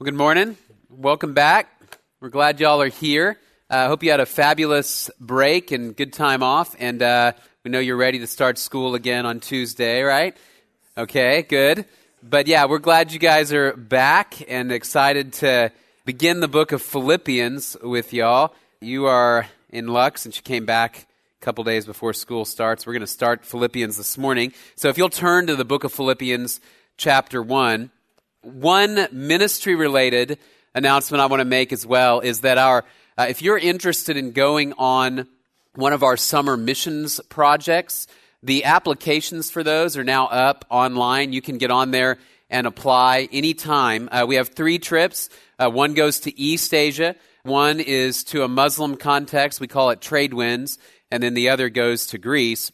Well, good morning. Welcome back. We're glad y'all are here. I uh, hope you had a fabulous break and good time off. And uh, we know you're ready to start school again on Tuesday, right? Okay, good. But yeah, we're glad you guys are back and excited to begin the book of Philippians with y'all. You are in luck since you came back a couple days before school starts. We're going to start Philippians this morning. So if you'll turn to the book of Philippians, chapter 1. One ministry related announcement I want to make as well is that our, uh, if you're interested in going on one of our summer missions projects, the applications for those are now up online. You can get on there and apply anytime. Uh, we have three trips. Uh, one goes to East Asia. One is to a Muslim context. We call it Trade Winds. And then the other goes to Greece.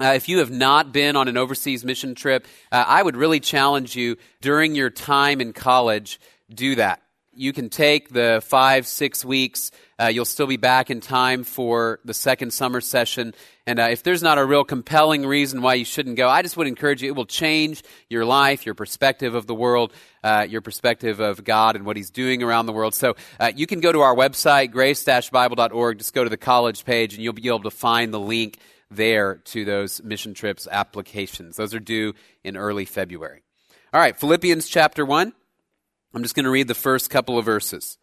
Uh, if you have not been on an overseas mission trip, uh, I would really challenge you during your time in college, do that. You can take the five, six weeks. Uh, you'll still be back in time for the second summer session. And uh, if there's not a real compelling reason why you shouldn't go, I just would encourage you. It will change your life, your perspective of the world, uh, your perspective of God and what He's doing around the world. So uh, you can go to our website, grace-bible.org. Just go to the college page, and you'll be able to find the link there to those mission trips applications. Those are due in early February. All right, Philippians chapter 1. I'm just going to read the first couple of verses.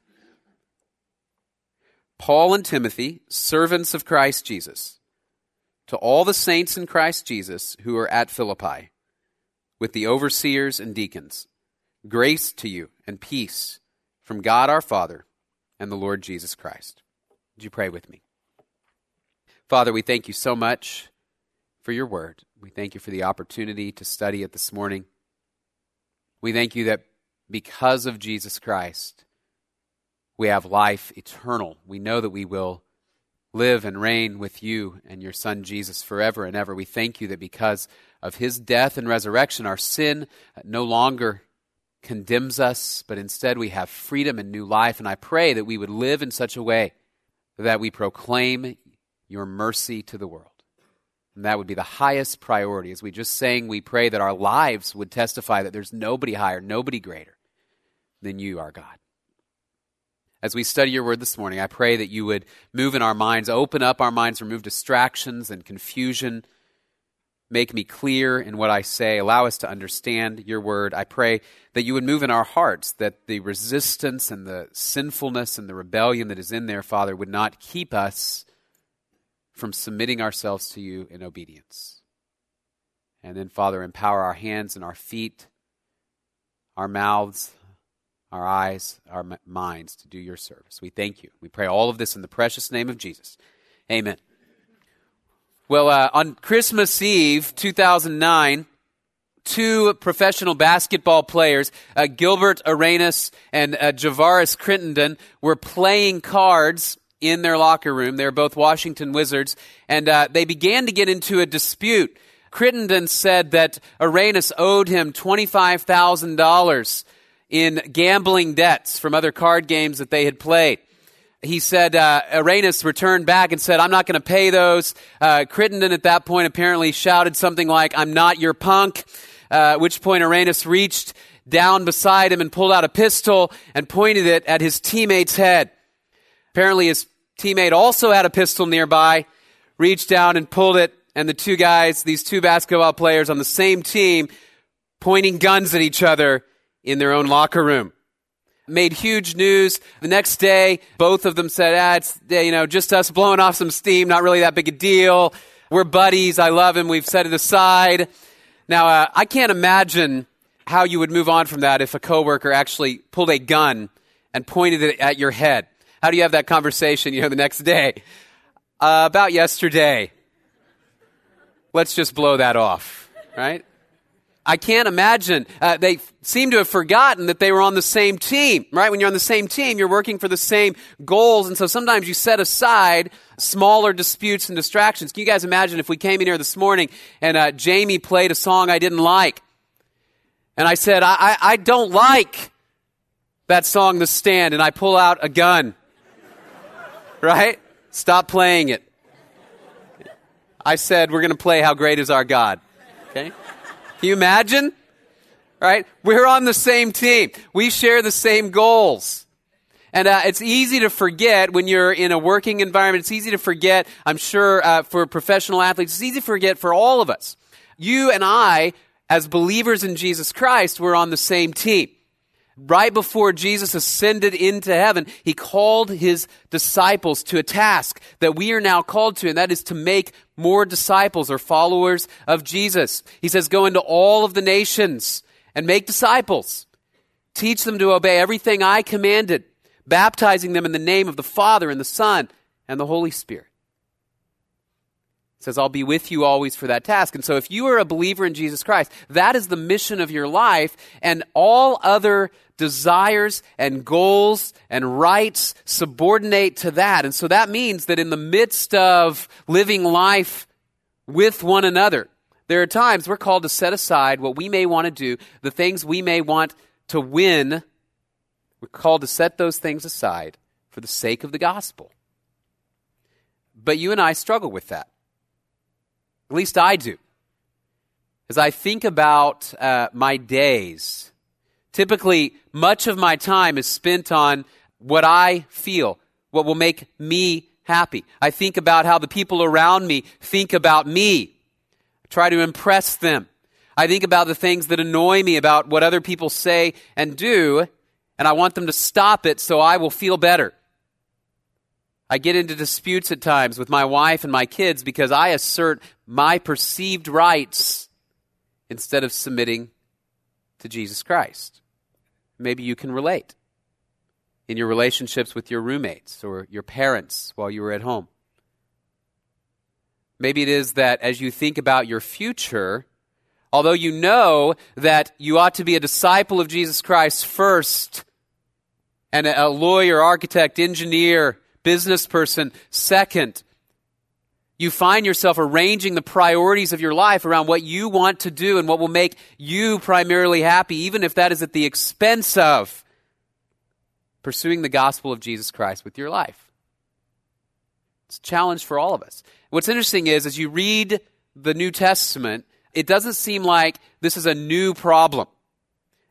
Paul and Timothy, servants of Christ Jesus, to all the saints in Christ Jesus who are at Philippi, with the overseers and deacons, grace to you and peace from God our Father and the Lord Jesus Christ. Would you pray with me? Father, we thank you so much for your word. We thank you for the opportunity to study it this morning. We thank you that because of Jesus Christ, we have life eternal. We know that we will live and reign with you and your Son Jesus forever and ever. We thank you that because of his death and resurrection, our sin no longer condemns us, but instead we have freedom and new life. And I pray that we would live in such a way that we proclaim your mercy to the world. And that would be the highest priority. As we just sang, we pray that our lives would testify that there's nobody higher, nobody greater than you, our God. As we study your word this morning, I pray that you would move in our minds, open up our minds, remove distractions and confusion. Make me clear in what I say. Allow us to understand your word. I pray that you would move in our hearts, that the resistance and the sinfulness and the rebellion that is in there, Father, would not keep us from submitting ourselves to you in obedience. And then, Father, empower our hands and our feet, our mouths, our eyes, our minds to do your service. We thank you. We pray all of this in the precious name of Jesus. Amen. Well, uh, on Christmas Eve 2009, two professional basketball players, uh, Gilbert Arenas and uh, Javaris Crittenton, were playing cards in their locker room. They were both Washington Wizards, and uh, they began to get into a dispute. Crittenton said that Arenas owed him $25,000 in gambling debts from other card games that they had played. He said, uh, returned back and said, I'm not going to pay those. Uh, Crittenton at that point apparently shouted something like, I'm not your punk. Uh, at which point Arenas reached down beside him and pulled out a pistol and pointed it at his teammate's head. Apparently, his teammate also had a pistol nearby, reached down and pulled it, and the two guys, these two basketball players on the same team, pointing guns at each other in their own locker room. Made huge news. The next day, both of them said, ah, it's, you know, just us blowing off some steam, not really that big a deal. We're buddies. I love him. We've set it aside. Now, uh, I can't imagine how you would move on from that if a coworker actually pulled a gun and pointed it at your head. How do you have that conversation, you know, the next day? Uh, about yesterday. Let's just blow that off, right? I can't imagine. Uh, they seem to have forgotten that they were on the same team, right? When you're on the same team, you're working for the same goals. And so sometimes you set aside smaller disputes and distractions. Can you guys imagine if we came in here this morning and uh, Jamie played a song I didn't like? And I said, I, I, I don't like that song, The Stand, and I pull out a gun right? Stop playing it. I said we're going to play How Great Is Our God. Okay? Can you imagine? right? We're on the same team. We share the same goals. And uh, it's easy to forget when you're in a working environment. It's easy to forget, I'm sure, uh, for professional athletes. It's easy to forget for all of us. You and I, as believers in Jesus Christ, we're on the same team. Right before Jesus ascended into heaven, he called his disciples to a task that we are now called to, and that is to make more disciples or followers of Jesus. He says, Go into all of the nations and make disciples. Teach them to obey everything I commanded baptizing them in the name of the Father and the Son and the Holy Spirit. Says, I'll be with you always for that task. And so, if you are a believer in Jesus Christ, that is the mission of your life, and all other desires and goals and rights subordinate to that. And so, that means that in the midst of living life with one another, there are times we're called to set aside what we may want to do, the things we may want to win we're called to set those things aside for the sake of the gospel. But you and I struggle with that. At least I do. As I think about uh, my days, typically much of my time is spent on what I feel, what will make me happy. I think about how the people around me think about me, I try to impress them. I think about the things that annoy me about what other people say and do, and I want them to stop it so I will feel better. I get into disputes at times with my wife and my kids because I assert my perceived rights instead of submitting to Jesus Christ. Maybe you can relate in your relationships with your roommates or your parents while you were at home. Maybe it is that as you think about your future, although you know that you ought to be a disciple of Jesus Christ first, and a lawyer, architect, engineer, business person second. You find yourself arranging the priorities of your life around what you want to do and what will make you primarily happy, even if that is at the expense of pursuing the gospel of Jesus Christ with your life. It's a challenge for all of us. What's interesting is, as you read the New Testament, it doesn't seem like this is a new problem.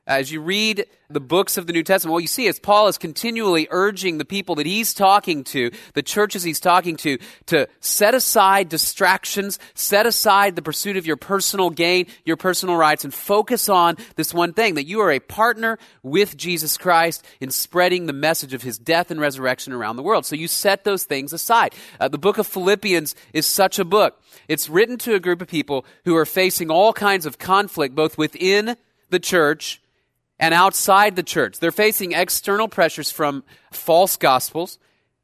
As you read the books of the New Testament, what you see is Paul is continually urging the people that he's talking to, the churches he's talking to, to set aside distractions, set aside the pursuit of your personal gain, your personal rights, and focus on this one thing that you are a partner with Jesus Christ in spreading the message of his death and resurrection around the world. So you set those things aside. Uh, the book of Philippians is such a book. It's written to a group of people who are facing all kinds of conflict, both within the church and outside the church. They're facing external pressures from false gospels,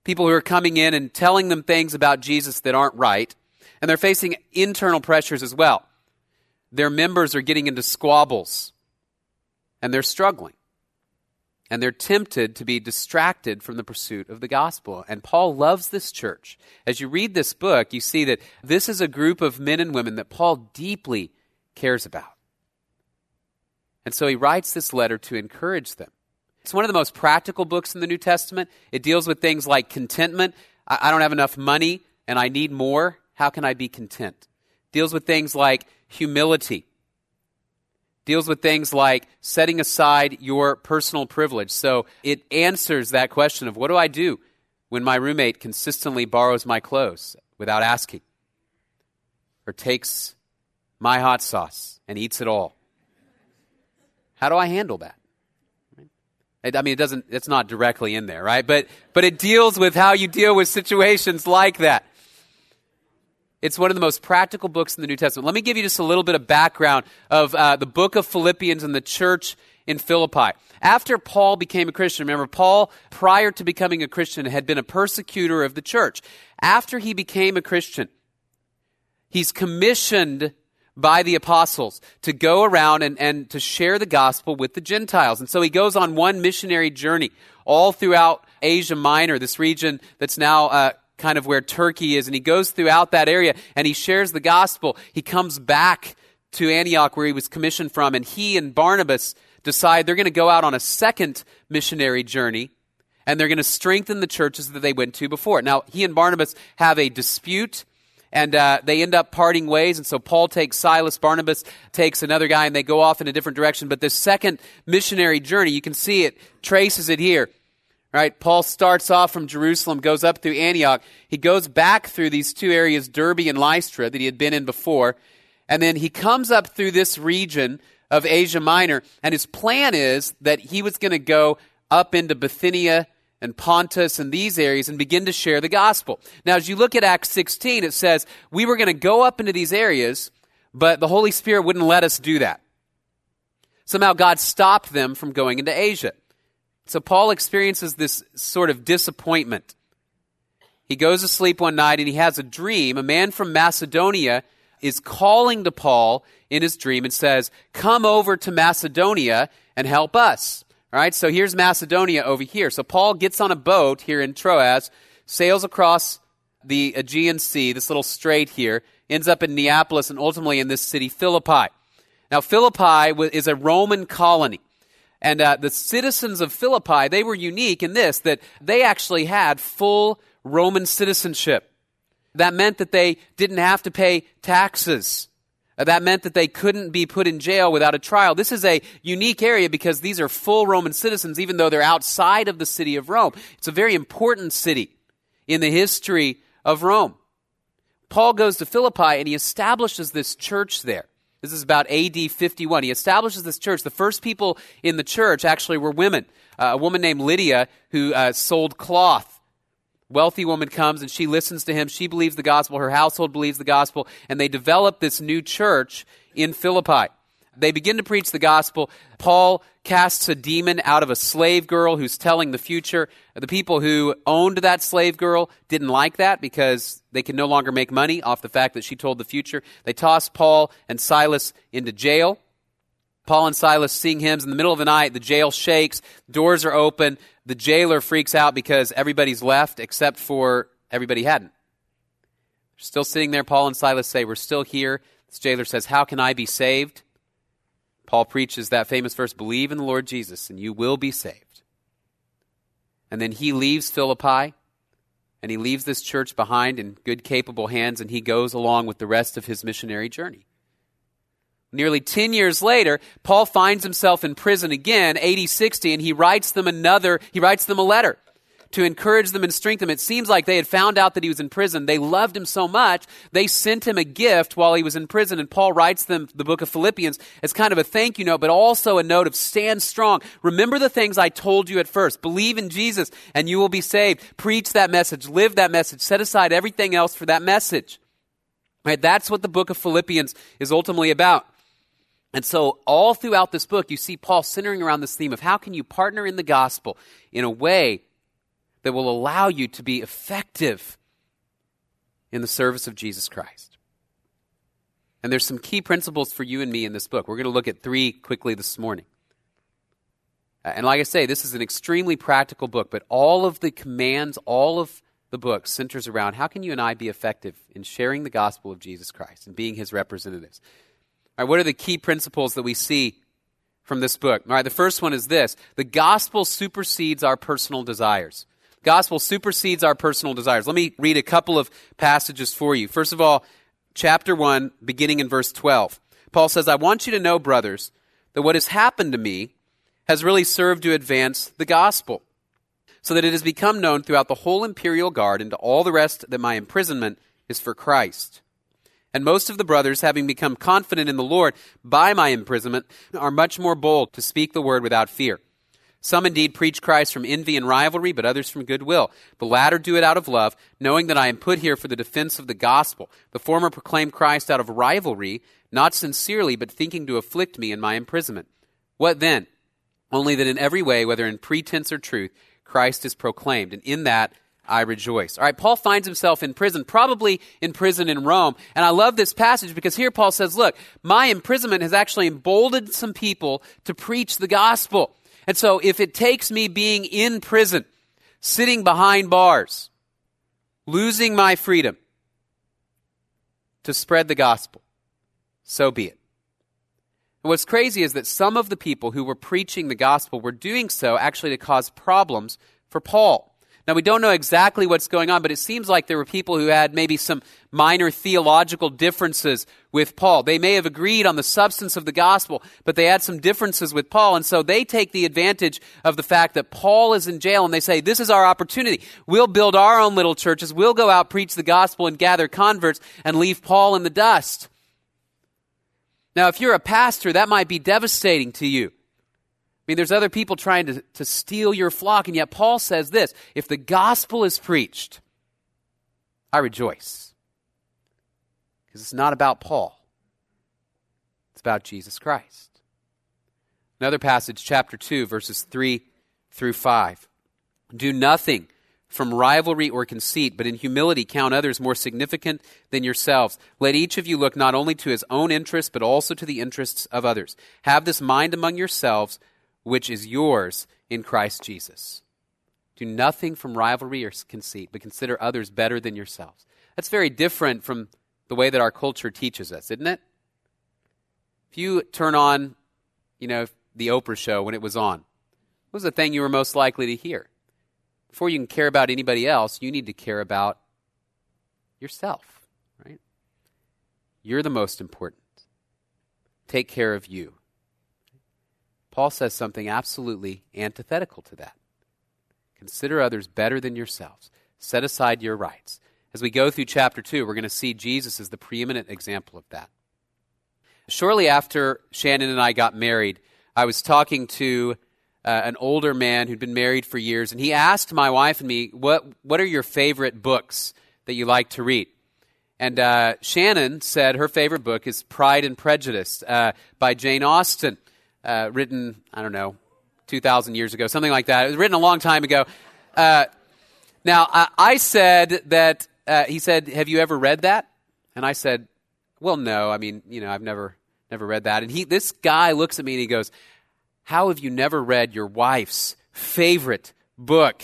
people who are coming in and telling them things about Jesus that aren't right, and they're facing internal pressures as well. Their members are getting into squabbles, and they're struggling. And they're tempted to be distracted from the pursuit of the gospel. And Paul loves this church. As you read this book, you see that this is a group of men and women that Paul deeply cares about. And so he writes this letter to encourage them. It's one of the most practical books in the New Testament. It deals with things like contentment. I, don't have enough money and I need more. How can I be content? Deals with things like humility. It deals with things like setting aside your personal privilege. So it answers that question of what do I do when my roommate consistently borrows my clothes without asking? Or takes my hot sauce and eats it all? How do I handle that? I mean, it doesn't, it's not directly in there, right? But, but it deals with how you deal with situations like that. It's one of the most practical books in the New Testament. Let me give you just a little bit of background of uh, the book of Philippians and the church in Philippi. After Paul became a Christian, remember, Paul, prior to becoming a Christian, had been a persecutor of the church. After he became a Christian, he's commissioned by the apostles to go around and, and to share the gospel with the Gentiles. And so he goes on one missionary journey all throughout Asia Minor, this region that's now uh, kind of where Turkey is. And he goes throughout that area and he shares the gospel. He comes back to Antioch where he was commissioned from, and he and Barnabas decide they're going to go out on a second missionary journey and they're going to strengthen the churches that they went to before. Now, he and Barnabas have a dispute and uh, they end up parting ways. And so Paul takes Silas, Barnabas takes another guy, and they go off in a different direction. But this second missionary journey, you can see it, traces it here. Right? Paul starts off from Jerusalem, goes up through Antioch. He goes back through these two areas, Derbe and Lystra, that he had been in before. And then he comes up through this region of Asia Minor. And his plan is that he was going to go up into Bithynia and Pontus and these areas and begin to share the gospel. Now, as you look at Acts 16, it says we were going to go up into these areas, but the Holy Spirit wouldn't let us do that. Somehow God stopped them from going into Asia. So Paul experiences this sort of disappointment. He goes to sleep one night and he has a dream. A man from Macedonia is calling to Paul in his dream and says, Come over to Macedonia and help us. All right, so here's Macedonia over here. So Paul gets on a boat here in Troas, sails across the Aegean Sea, this little strait here, ends up in Neapolis and ultimately in this city, Philippi. Now, Philippi is a Roman colony. And uh, the citizens of Philippi, they were unique in this, that they actually had full Roman citizenship. That meant that they didn't have to pay taxes. Uh, that meant that they couldn't be put in jail without a trial. This is a unique area because these are full Roman citizens, even though they're outside of the city of Rome. It's a very important city in the history of Rome. Paul goes to Philippi and he establishes this church there. This is about AD 51. He establishes this church. The first people in the church actually were women. Uh, a woman named Lydia who uh, sold cloth. Wealthy woman comes and she listens to him. She believes the gospel. Her household believes the gospel. And they develop this new church in Philippi. They begin to preach the gospel. Paul casts a demon out of a slave girl who's telling the future. The people who owned that slave girl didn't like that because they could no longer make money off the fact that she told the future. They toss Paul and Silas into jail. Paul and Silas sing hymns in the middle of the night. The jail shakes. Doors are open. The jailer freaks out because everybody's left except for everybody hadn't. Still sitting there. Paul and Silas say, We're still here. This jailer says, How can I be saved? Paul preaches that famous verse believe in the Lord Jesus and you will be saved. And then he leaves Philippi and he leaves this church behind in good, capable hands and he goes along with the rest of his missionary journey. Nearly 10 years later, Paul finds himself in prison again, AD 60, and he writes them another, he writes them a letter to encourage them and strengthen them. It seems like they had found out that he was in prison. They loved him so much, they sent him a gift while he was in prison. And Paul writes them the book of Philippians as kind of a thank you note, but also a note of stand strong. Remember the things I told you at first. Believe in Jesus and you will be saved. Preach that message. Live that message. Set aside everything else for that message. Right? That's what the book of Philippians is ultimately about. And so, all throughout this book, you see Paul centering around this theme of how can you partner in the gospel in a way that will allow you to be effective in the service of Jesus Christ. And there's some key principles for you and me in this book. We're going to look at three quickly this morning. Uh, and like I say, this is an extremely practical book, but all of the commands, all of the book centers around how can you and I be effective in sharing the gospel of Jesus Christ and being his representatives. What are the key principles that we see from this book? All right, the first one is this the gospel supersedes our personal desires. Gospel supersedes our personal desires. Let me read a couple of passages for you. First of all, chapter 1, beginning in verse 12. Paul says, I want you to know, brothers, that what has happened to me has really served to advance the gospel, so that it has become known throughout the whole imperial guard and to all the rest that my imprisonment is for Christ. And most of the brothers, having become confident in the Lord by my imprisonment, are much more bold to speak the word without fear. Some indeed preach Christ from envy and rivalry, but others from goodwill. The latter do it out of love, knowing that I am put here for the defense of the gospel. The former proclaim Christ out of rivalry, not sincerely, but thinking to afflict me in my imprisonment. What then? Only that in every way, whether in pretense or truth, Christ is proclaimed, and in that I rejoice. All right, Paul finds himself in prison, probably in prison in Rome. And I love this passage because here Paul says, Look, my imprisonment has actually emboldened some people to preach the gospel. And so if it takes me being in prison, sitting behind bars, losing my freedom to spread the gospel, so be it. And what's crazy is that some of the people who were preaching the gospel were doing so actually to cause problems for Paul. Now, we don't know exactly what's going on, but it seems like there were people who had maybe some minor theological differences with Paul. They may have agreed on the substance of the gospel, but they had some differences with Paul, and so they take the advantage of the fact that Paul is in jail, and they say, This is our opportunity. We'll build our own little churches. We'll go out, preach the gospel, and gather converts, and leave Paul in the dust. Now, if you're a pastor, that might be devastating to you. I mean, there's other people trying to, to steal your flock, and yet Paul says this if the gospel is preached, I rejoice. Because it's not about Paul, it's about Jesus Christ. Another passage, chapter 2, verses 3 through 5. Do nothing from rivalry or conceit, but in humility count others more significant than yourselves. Let each of you look not only to his own interests, but also to the interests of others. Have this mind among yourselves which is yours in Christ Jesus. Do nothing from rivalry or conceit, but consider others better than yourselves. That's very different from the way that our culture teaches us, isn't it? If you turn on, you know, the Oprah show when it was on, what was the thing you were most likely to hear? Before you can care about anybody else, you need to care about yourself, right? You're the most important. Take care of you. Paul says something absolutely antithetical to that. Consider others better than yourselves. Set aside your rights. As we go through chapter 2, we're going to see Jesus as the preeminent example of that. Shortly after Shannon and I got married, I was talking to uh, an older man who'd been married for years, and he asked my wife and me, What, what are your favorite books that you like to read? And uh, Shannon said her favorite book is Pride and Prejudice uh, by Jane Austen uh, written, I don't know, 2,000 years ago, something like that. It was written a long time ago. Uh, now, I, I, said that, uh, he said, Have you ever read that? And I said, Well, no. I mean, you know, I've never, never read that. And he, this guy looks at me and he goes, How have you never read your wife's favorite book?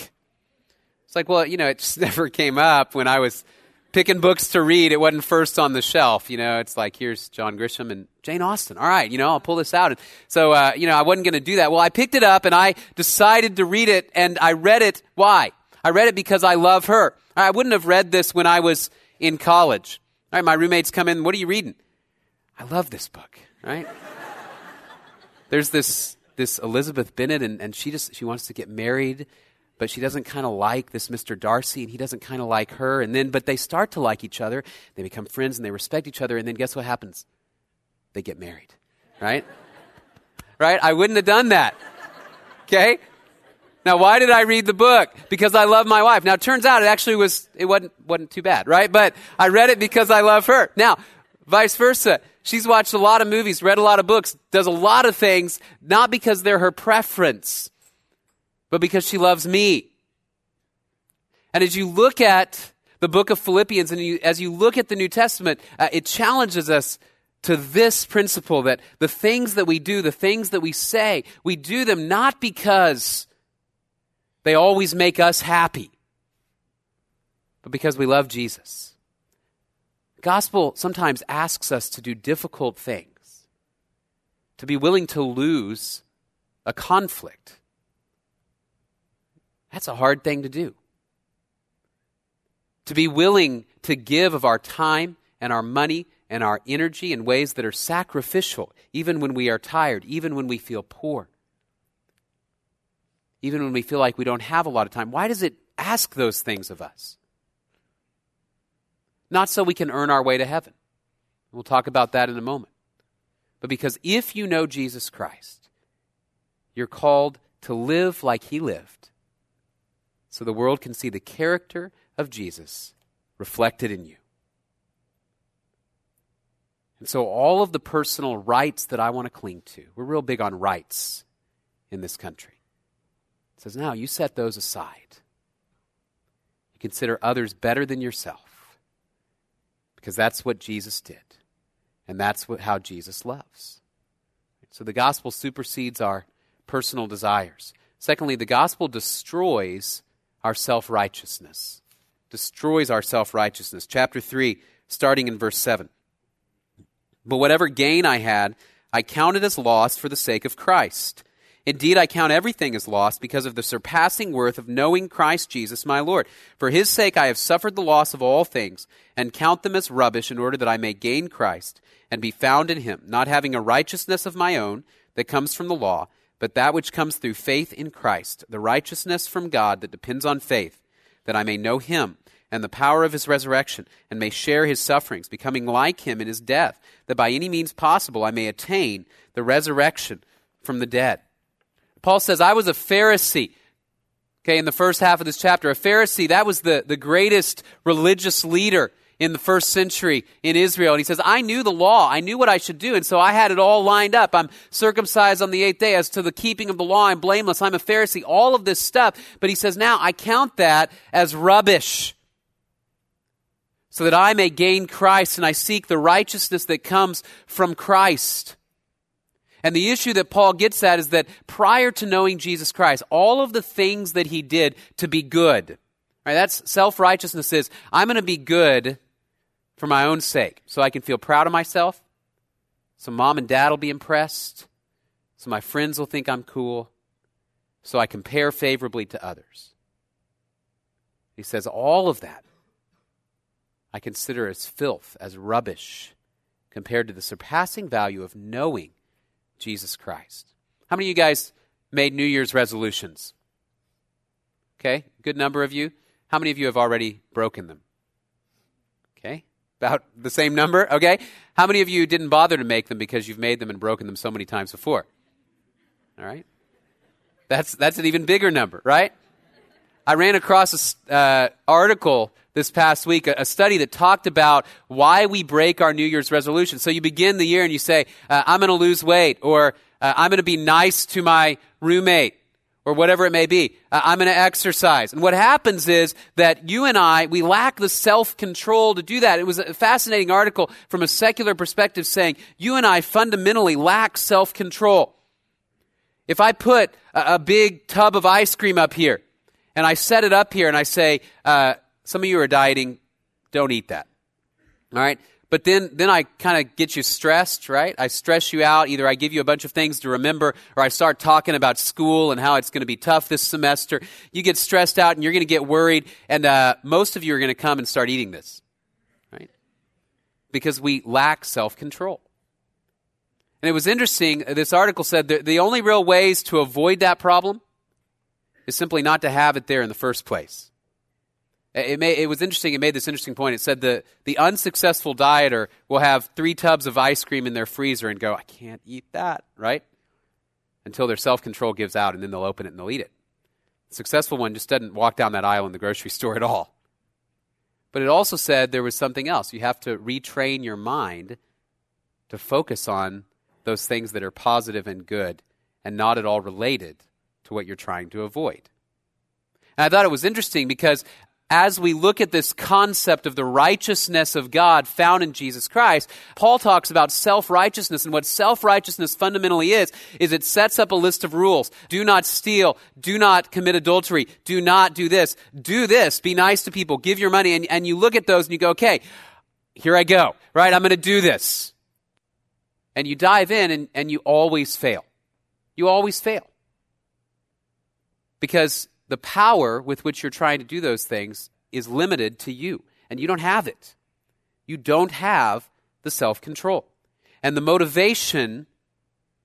It's like, well, you know, it just never came up when I was picking books to read. It wasn't first on the shelf. You know, it's like, here's John Grisham and Jane Austen. All right, you know, I'll pull this out. And so, uh, you know, I wasn't going to do that. Well, I picked it up and I decided to read it and I read it. Why? I read it because I love her. I wouldn't have read this when I was in college. All right, my roommates come in. What are you reading? I love this book, right? There's this, this Elizabeth Bennet and, and she just, she wants to get married but she doesn't kind of like this Mr. Darcy, and he doesn't kind of like her. And then, but they start to like each other. They become friends and they respect each other. And then guess what happens? They get married, right? right? I wouldn't have done that. Okay? Now, why did I read the book? Because I love my wife. Now, it turns out it actually was, it wasn't, wasn't too bad, right? But I read it because I love her. Now, vice versa. She's watched a lot of movies, read a lot of books, does a lot of things, not because they're her preference but because she loves me. And as you look at the book of Philippians and you, as you look at the New Testament, uh, it challenges us to this principle that the things that we do, the things that we say, we do them not because they always make us happy, but because we love Jesus. Gospel sometimes asks us to do difficult things, to be willing to lose a conflict that's a hard thing to do. To be willing to give of our time and our money and our energy in ways that are sacrificial, even when we are tired, even when we feel poor, even when we feel like we don't have a lot of time. Why does it ask those things of us? Not so we can earn our way to heaven. We'll talk about that in a moment. But because if you know Jesus Christ, you're called to live like he lived so the world can see the character of Jesus reflected in you. And so, all of the personal rights that I want to cling to, we're real big on rights in this country. It says, now you set those aside. You consider others better than yourself because that's what Jesus did, and that's what, how Jesus loves. So, the gospel supersedes our personal desires. Secondly, the gospel destroys our self righteousness. Destroys our self righteousness. Chapter 3, starting in verse 7. But whatever gain I had, I counted as loss for the sake of Christ. Indeed, I count everything as loss because of the surpassing worth of knowing Christ Jesus my Lord. For his sake I have suffered the loss of all things, and count them as rubbish in order that I may gain Christ, and be found in him, not having a righteousness of my own that comes from the law, but that which comes through faith in Christ, the righteousness from God that depends on faith, that I may know him and the power of his resurrection, and may share his sufferings, becoming like him in his death, that by any means possible I may attain the resurrection from the dead. Paul says, I was a Pharisee. Okay, in the first half of this chapter, a Pharisee, that was the, the greatest religious leader in the first century in Israel. And he says, I knew the law. I knew what I should do. And so I had it all lined up. I'm circumcised on the eighth day as to the keeping of the law. I'm blameless. I'm a Pharisee. All of this stuff. But he says, now I count that as rubbish so that I may gain Christ and I seek the righteousness that comes from Christ. And the issue that Paul gets at is that prior to knowing Jesus Christ, all of the things that he did to be good, right? That's self righteousness is I'm going to be good for my own sake, so I can feel proud of myself, so mom and dad will be impressed, so my friends will think I'm cool, so I compare favorably to others. He says all of that I consider as filth, as rubbish, compared to the surpassing value of knowing Jesus Christ. How many of you guys made New Year's resolutions? Okay, good number of you. How many of you have already broken them? Okay, about the same number. Okay, how many of you didn't bother to make them because you've made them and broken them so many times before? All right, that's that's an even bigger number, right? I ran across an uh, article this past week, a, a, study that talked about why we break our New Year's resolution. So you begin the year and you say, uh, I'm going to lose weight, or uh, I'm going to be nice to my roommate, or whatever it may be. I'm going to exercise. And what happens is that you and I, we lack the self control to do that. It was a fascinating article from a secular perspective saying you and I fundamentally lack self control. If I put a, a, big tub of ice cream up here, and I set it up here and I say, uh, some of you are dieting, don't eat that. All right? But then, then I kind of get you stressed, right? I stress you out. Either I give you a bunch of things to remember, or I start talking about school and how it's going to be tough this semester. You get stressed out and you're going to get worried, and uh, most of you are going to come and start eating this, right? Because we lack self control. And it was interesting, this article said that the only real ways to avoid that problem is simply not to have it there in the first place. It, may, it was interesting. It made this interesting point. It said the, the unsuccessful dieter will have three tubs of ice cream in their freezer and go, I can't eat that, right? Until their self control gives out, and then they'll open it and they'll eat it. The successful one just doesn't walk down that aisle in the grocery store at all. But it also said there was something else. You have to retrain your mind to focus on those things that are positive and good and not at all related to what you're trying to avoid. And I thought it was interesting because as we look at this concept of the righteousness of God found in Jesus Christ, Paul talks about self-righteousness and what self-righteousness fundamentally is, is it sets up a list of rules. Do not steal. Do not commit adultery. Do not do this. Do this. Be nice to people. Give your money. And, and you look at those and you go, okay, here I go, right? I'm going to do this. And you dive in and, and you always fail. You always fail. Because the power with which you're trying to do those things is limited to you, and you don't have it. You don't have the self control. And the motivation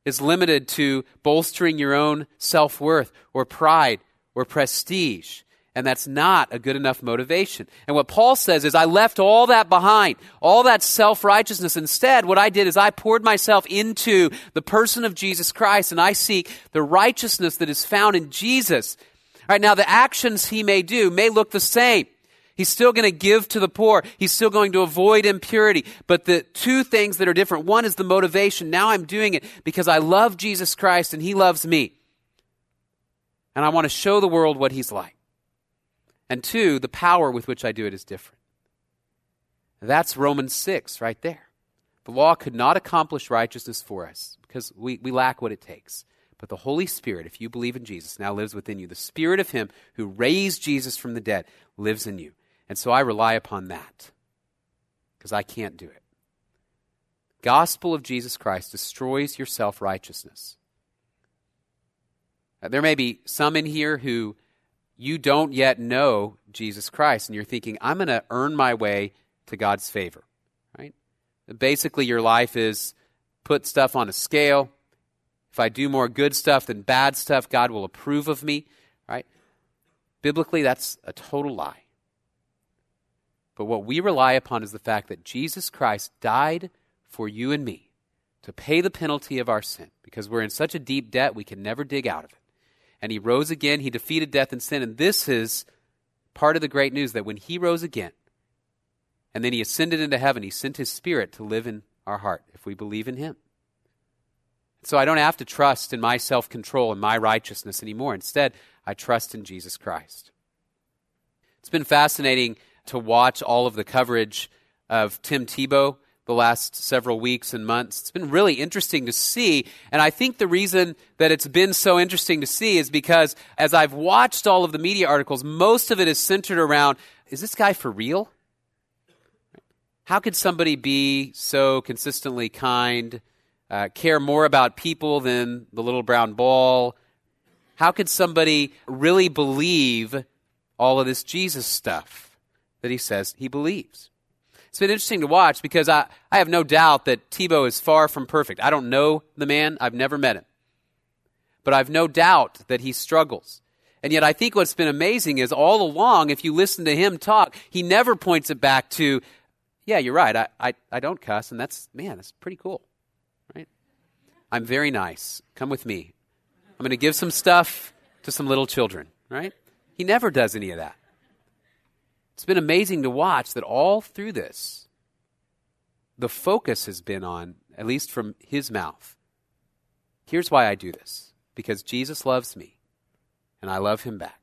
is limited to bolstering your own self worth or pride or prestige. And that's not a good enough motivation. And what Paul says is, I left all that behind, all that self righteousness. Instead, what I did is I poured myself into the person of Jesus Christ, and I seek the righteousness that is found in Jesus right, now the actions he may do may look the same. He's still going to give to the poor. He's still going to avoid impurity. But the two things that are different one is the motivation. Now I'm doing it because I love Jesus Christ and he loves me. And I want to show the world what he's like. And two, the power with which I do it is different. That's Romans 6 right there. The law could not accomplish righteousness for us because we, we lack what it takes. But the Holy Spirit, if you believe in Jesus, now lives within you. The Spirit of Him who raised Jesus from the dead lives in you. And so I rely upon that because I can't do it. Gospel of Jesus Christ destroys your self righteousness. There may be some in here who you don't yet know Jesus Christ, and you're thinking, I'm going to earn my way to God's favor, right? Basically, your life is put stuff on a scale. If I do more good stuff than bad stuff, God will approve of me, right? Biblically, that's a total lie. But what we rely upon is the fact that Jesus Christ died for you and me to pay the penalty of our sin because we're in such a deep debt we can never dig out of it. And he rose again, he defeated death and sin. And this is part of the great news that when he rose again and then he ascended into heaven, he sent his spirit to live in our heart if we believe in him. So I don't have to trust in my self control and my righteousness anymore. Instead, I trust in Jesus Christ. It's been fascinating to watch all of the coverage of Tim Tebow the last several weeks and months. It's been really interesting to see. And I think the reason that it's been so interesting to see is because as I've watched all of the media articles, most of it is centered around is this guy for real? How could somebody be so consistently kind, uh, care more about people than the little brown ball? How could somebody really believe all of this Jesus stuff that he says he believes? It's been interesting to watch because I, I have no doubt that Tebow is far from perfect. I don't know the man, I've never met him. But I've no doubt that he struggles. And yet, I think what's been amazing is all along, if you listen to him talk, he never points it back to, yeah, you're right, I, I, I don't cuss, and that's, man, that's pretty cool? I'm very nice. Come with me. I'm going to give some stuff to some little children, right? He never does any of that. It's been amazing to watch that all through this, the focus has been on, at least from his mouth, here's why I do this because Jesus loves me and I love him back.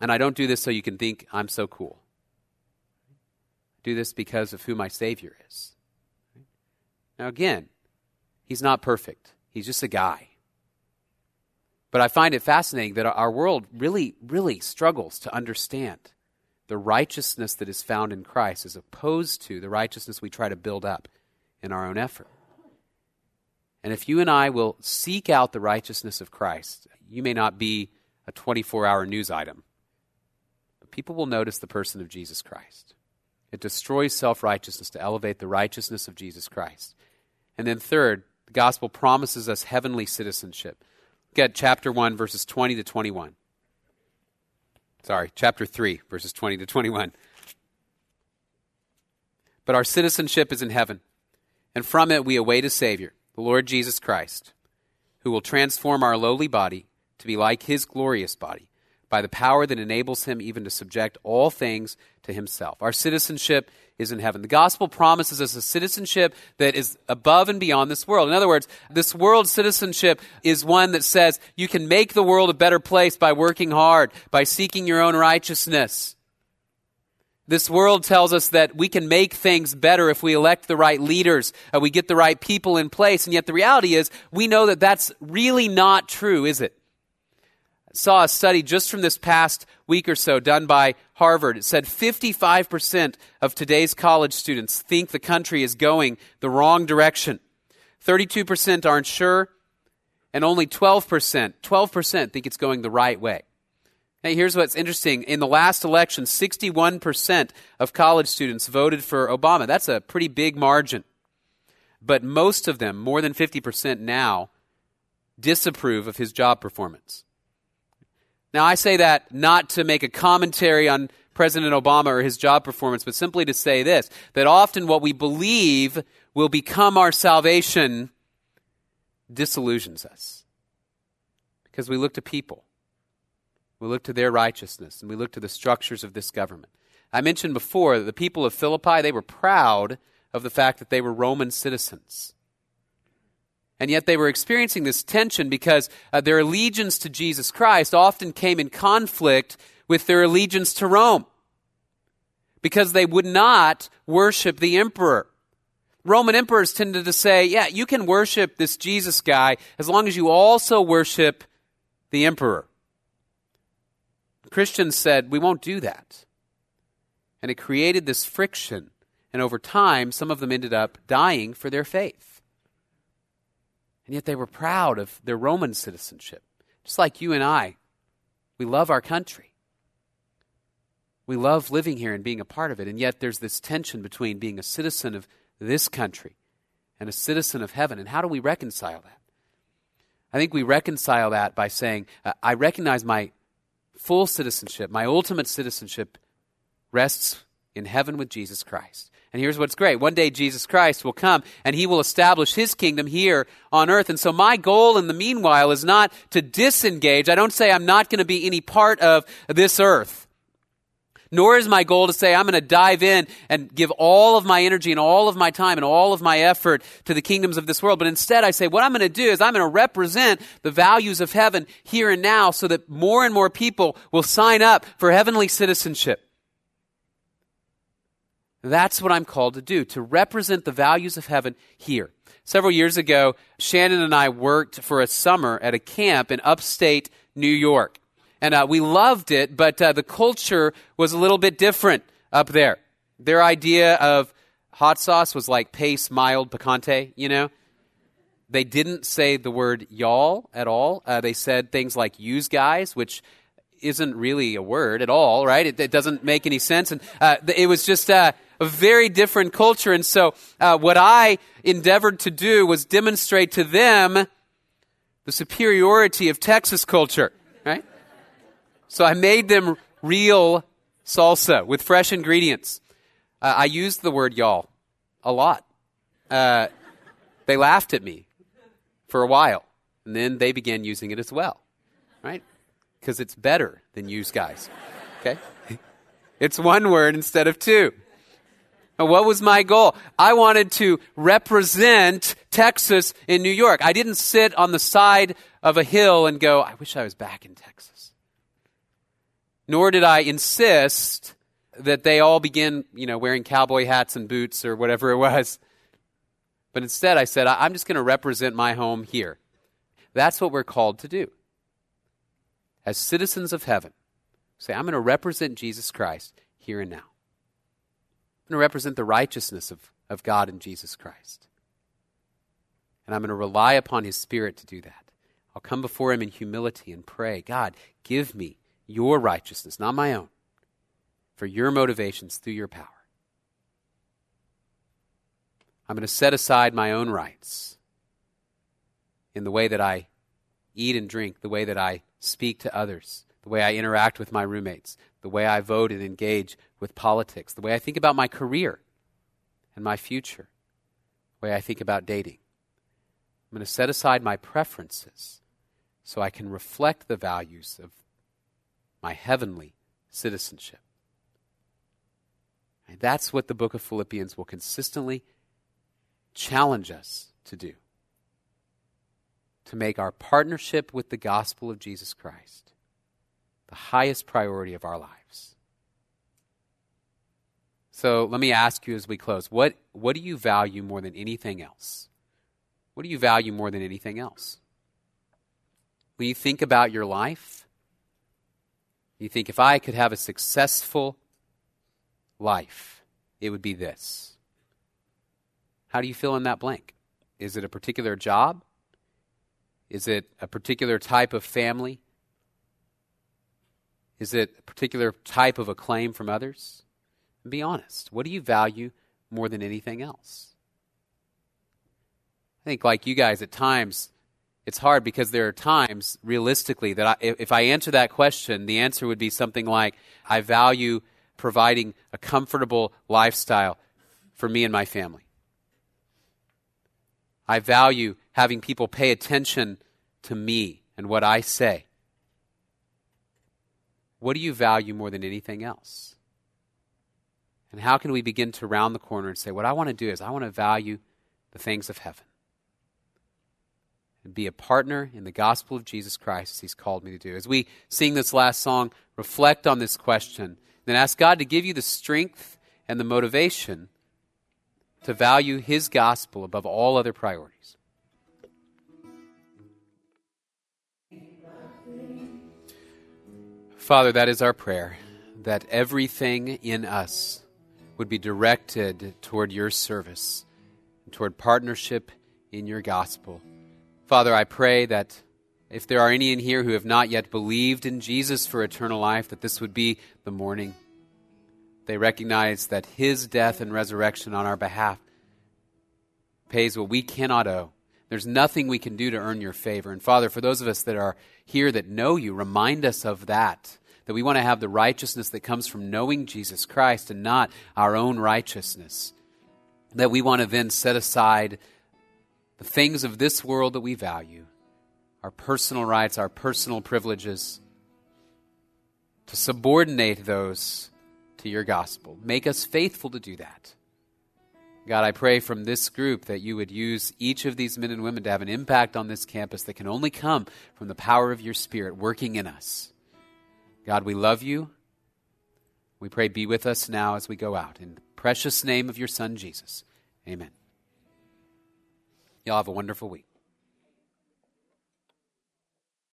And I don't do this so you can think I'm so cool. I do this because of who my Savior is. Now, again, he's not perfect, he's just a guy. But I find it fascinating that our world really, really struggles to understand the righteousness that is found in Christ as opposed to the righteousness we try to build up in our own effort. And if you and I will seek out the righteousness of Christ, you may not be a 24 hour news item, but people will notice the person of Jesus Christ. It destroys self righteousness to elevate the righteousness of Jesus Christ. And then, third, the gospel promises us heavenly citizenship. Look at chapter 1, verses 20 to 21. Sorry, chapter 3, verses 20 to 21. But our citizenship is in heaven, and from it we await a Savior, the Lord Jesus Christ, who will transform our lowly body to be like his glorious body by the power that enables him even to subject all things to himself. Our citizenship is in heaven. The gospel promises us a citizenship that is above and beyond this world. In other words, this world citizenship is one that says you can make the world a better place by working hard, by seeking your own righteousness. This world tells us that we can make things better if we elect the right leaders, uh, we get the right people in place. And yet the reality is, we know that that's really not true, is it? Saw a study just from this past week or so done by Harvard. It said 55% of today's college students think the country is going the wrong direction. 32% aren't sure, and only 12%, 12% think it's going the right way. Hey, here's what's interesting. In the last election, 61% of college students voted for Obama. That's a pretty big margin. But most of them, more than 50% now, disapprove of his job performance. Now, I say that not to make a commentary on President Obama or his job performance, but simply to say this that often what we believe will become our salvation disillusions us. Because we look to people, we look to their righteousness, and we look to the structures of this government. I mentioned before that the people of Philippi, they were proud of the fact that they were Roman citizens. And yet they were experiencing this tension because uh, their allegiance to Jesus Christ often came in conflict with their allegiance to Rome. Because they would not worship the emperor. Roman emperors tended to say, yeah, you can worship this Jesus guy as long as you also worship the emperor. Christians said, we won't do that. And it created this friction. And over time, some of them ended up dying for their faith. And yet they were proud of their Roman citizenship. Just like you and I, we love our country. We love living here and being a part of it. And yet there's this tension between being a citizen of this country and a citizen of heaven. And how do we reconcile that? I think we reconcile that by saying, uh, I recognize my full citizenship, my ultimate citizenship rests in heaven with Jesus Christ. And here's what's great. One day Jesus Christ will come and he will establish his kingdom here on earth. And so my goal in the meanwhile is not to disengage. I don't say I'm not going to be any part of this earth. Nor is my goal to say I'm going to dive in and give all of my energy and all of my time and all of my effort to the kingdoms of this world. But instead, I say what I'm going to do is I'm going to represent the values of heaven here and now so that more and more people will sign up for heavenly citizenship. That's what I'm called to do, to represent the values of heaven here. Several years ago, Shannon and I worked for a summer at a camp in upstate New York. And uh, we loved it, but uh, the culture was a little bit different up there. Their idea of hot sauce was like pace, mild, picante, you know? They didn't say the word y'all at all. Uh, they said things like use guys, which isn't really a word at all, right? It, it doesn't make any sense. And uh, it was just uh, a very different culture. And so, uh, what I endeavored to do was demonstrate to them the superiority of Texas culture, right? So, I made them real salsa with fresh ingredients. Uh, I used the word y'all a lot. Uh, they laughed at me for a while, and then they began using it as well, right? Because it's better than use guys, okay? It's one word instead of two. What was my goal? I wanted to represent Texas in New York. I didn't sit on the side of a hill and go, I wish I was back in Texas. Nor did I insist that they all begin, you know, wearing cowboy hats and boots or whatever it was. But instead, I said, I'm just going to represent my home here. That's what we're called to do. As citizens of heaven, say, I'm going to represent Jesus Christ here and now I'm going to represent the righteousness of, of God in Jesus Christ. And I'm going to rely upon His Spirit to do that. I'll come before Him in humility and pray, God, give me your righteousness, not my own, for your motivations through your power. I'm going to set aside my own rights in the way that I eat and drink, the way that I speak to others, the way I interact with my roommates, the way I vote and engage with politics, the way I think about my career and my future, the way I think about dating. I'm going to set aside my preferences so I can reflect the values of my heavenly citizenship. And that's what the book of Philippians will consistently challenge us to do to make our partnership with the gospel of Jesus Christ the highest priority of our lives. So let me ask you as we close what, what do you value more than anything else? What do you value more than anything else? When you think about your life, you think if I could have a successful life, it would be this. How do you fill in that blank? Is it a particular job? Is it a particular type of family? Is it a particular type of acclaim from others? Be honest. What do you value more than anything else? I think, like you guys, at times, it's hard because there are times, realistically, that I, if I answer that question, the answer would be something like I value providing a comfortable lifestyle for me and my family. I value having people pay attention to me and what I say. What do you value more than anything else? And how can we begin to round the corner and say, what I want to do is I want to value the things of heaven and be a partner in the gospel of Jesus Christ as He's called me to do. As we sing this last song, reflect on this question, then ask God to give you the strength and the motivation to value His gospel above all other priorities. Father, that is our prayer, that everything in us would be directed toward your service, toward partnership in your gospel, Father, I pray that if there are any in here who have not yet believed in Jesus for eternal life, that this would be the morning. They recognize that his death and resurrection on our behalf pays what we cannot owe. There's nothing we can do to earn your favor. And Father, for those of us that are here that know you, remind us of that. That we want to have the righteousness that comes from knowing Jesus Christ and not our own righteousness. That we want to then set aside the things of this world that we value, our personal rights, our personal privileges, to subordinate those to your gospel. Make us faithful to do that. God, I pray from this group that you would use each of these men and women to have an impact on this campus that can only come from the power of your Spirit working in us. God, we love you. We pray, be with us now as we go out. In the precious name of your Son, Jesus. Amen. Y'all have a wonderful week.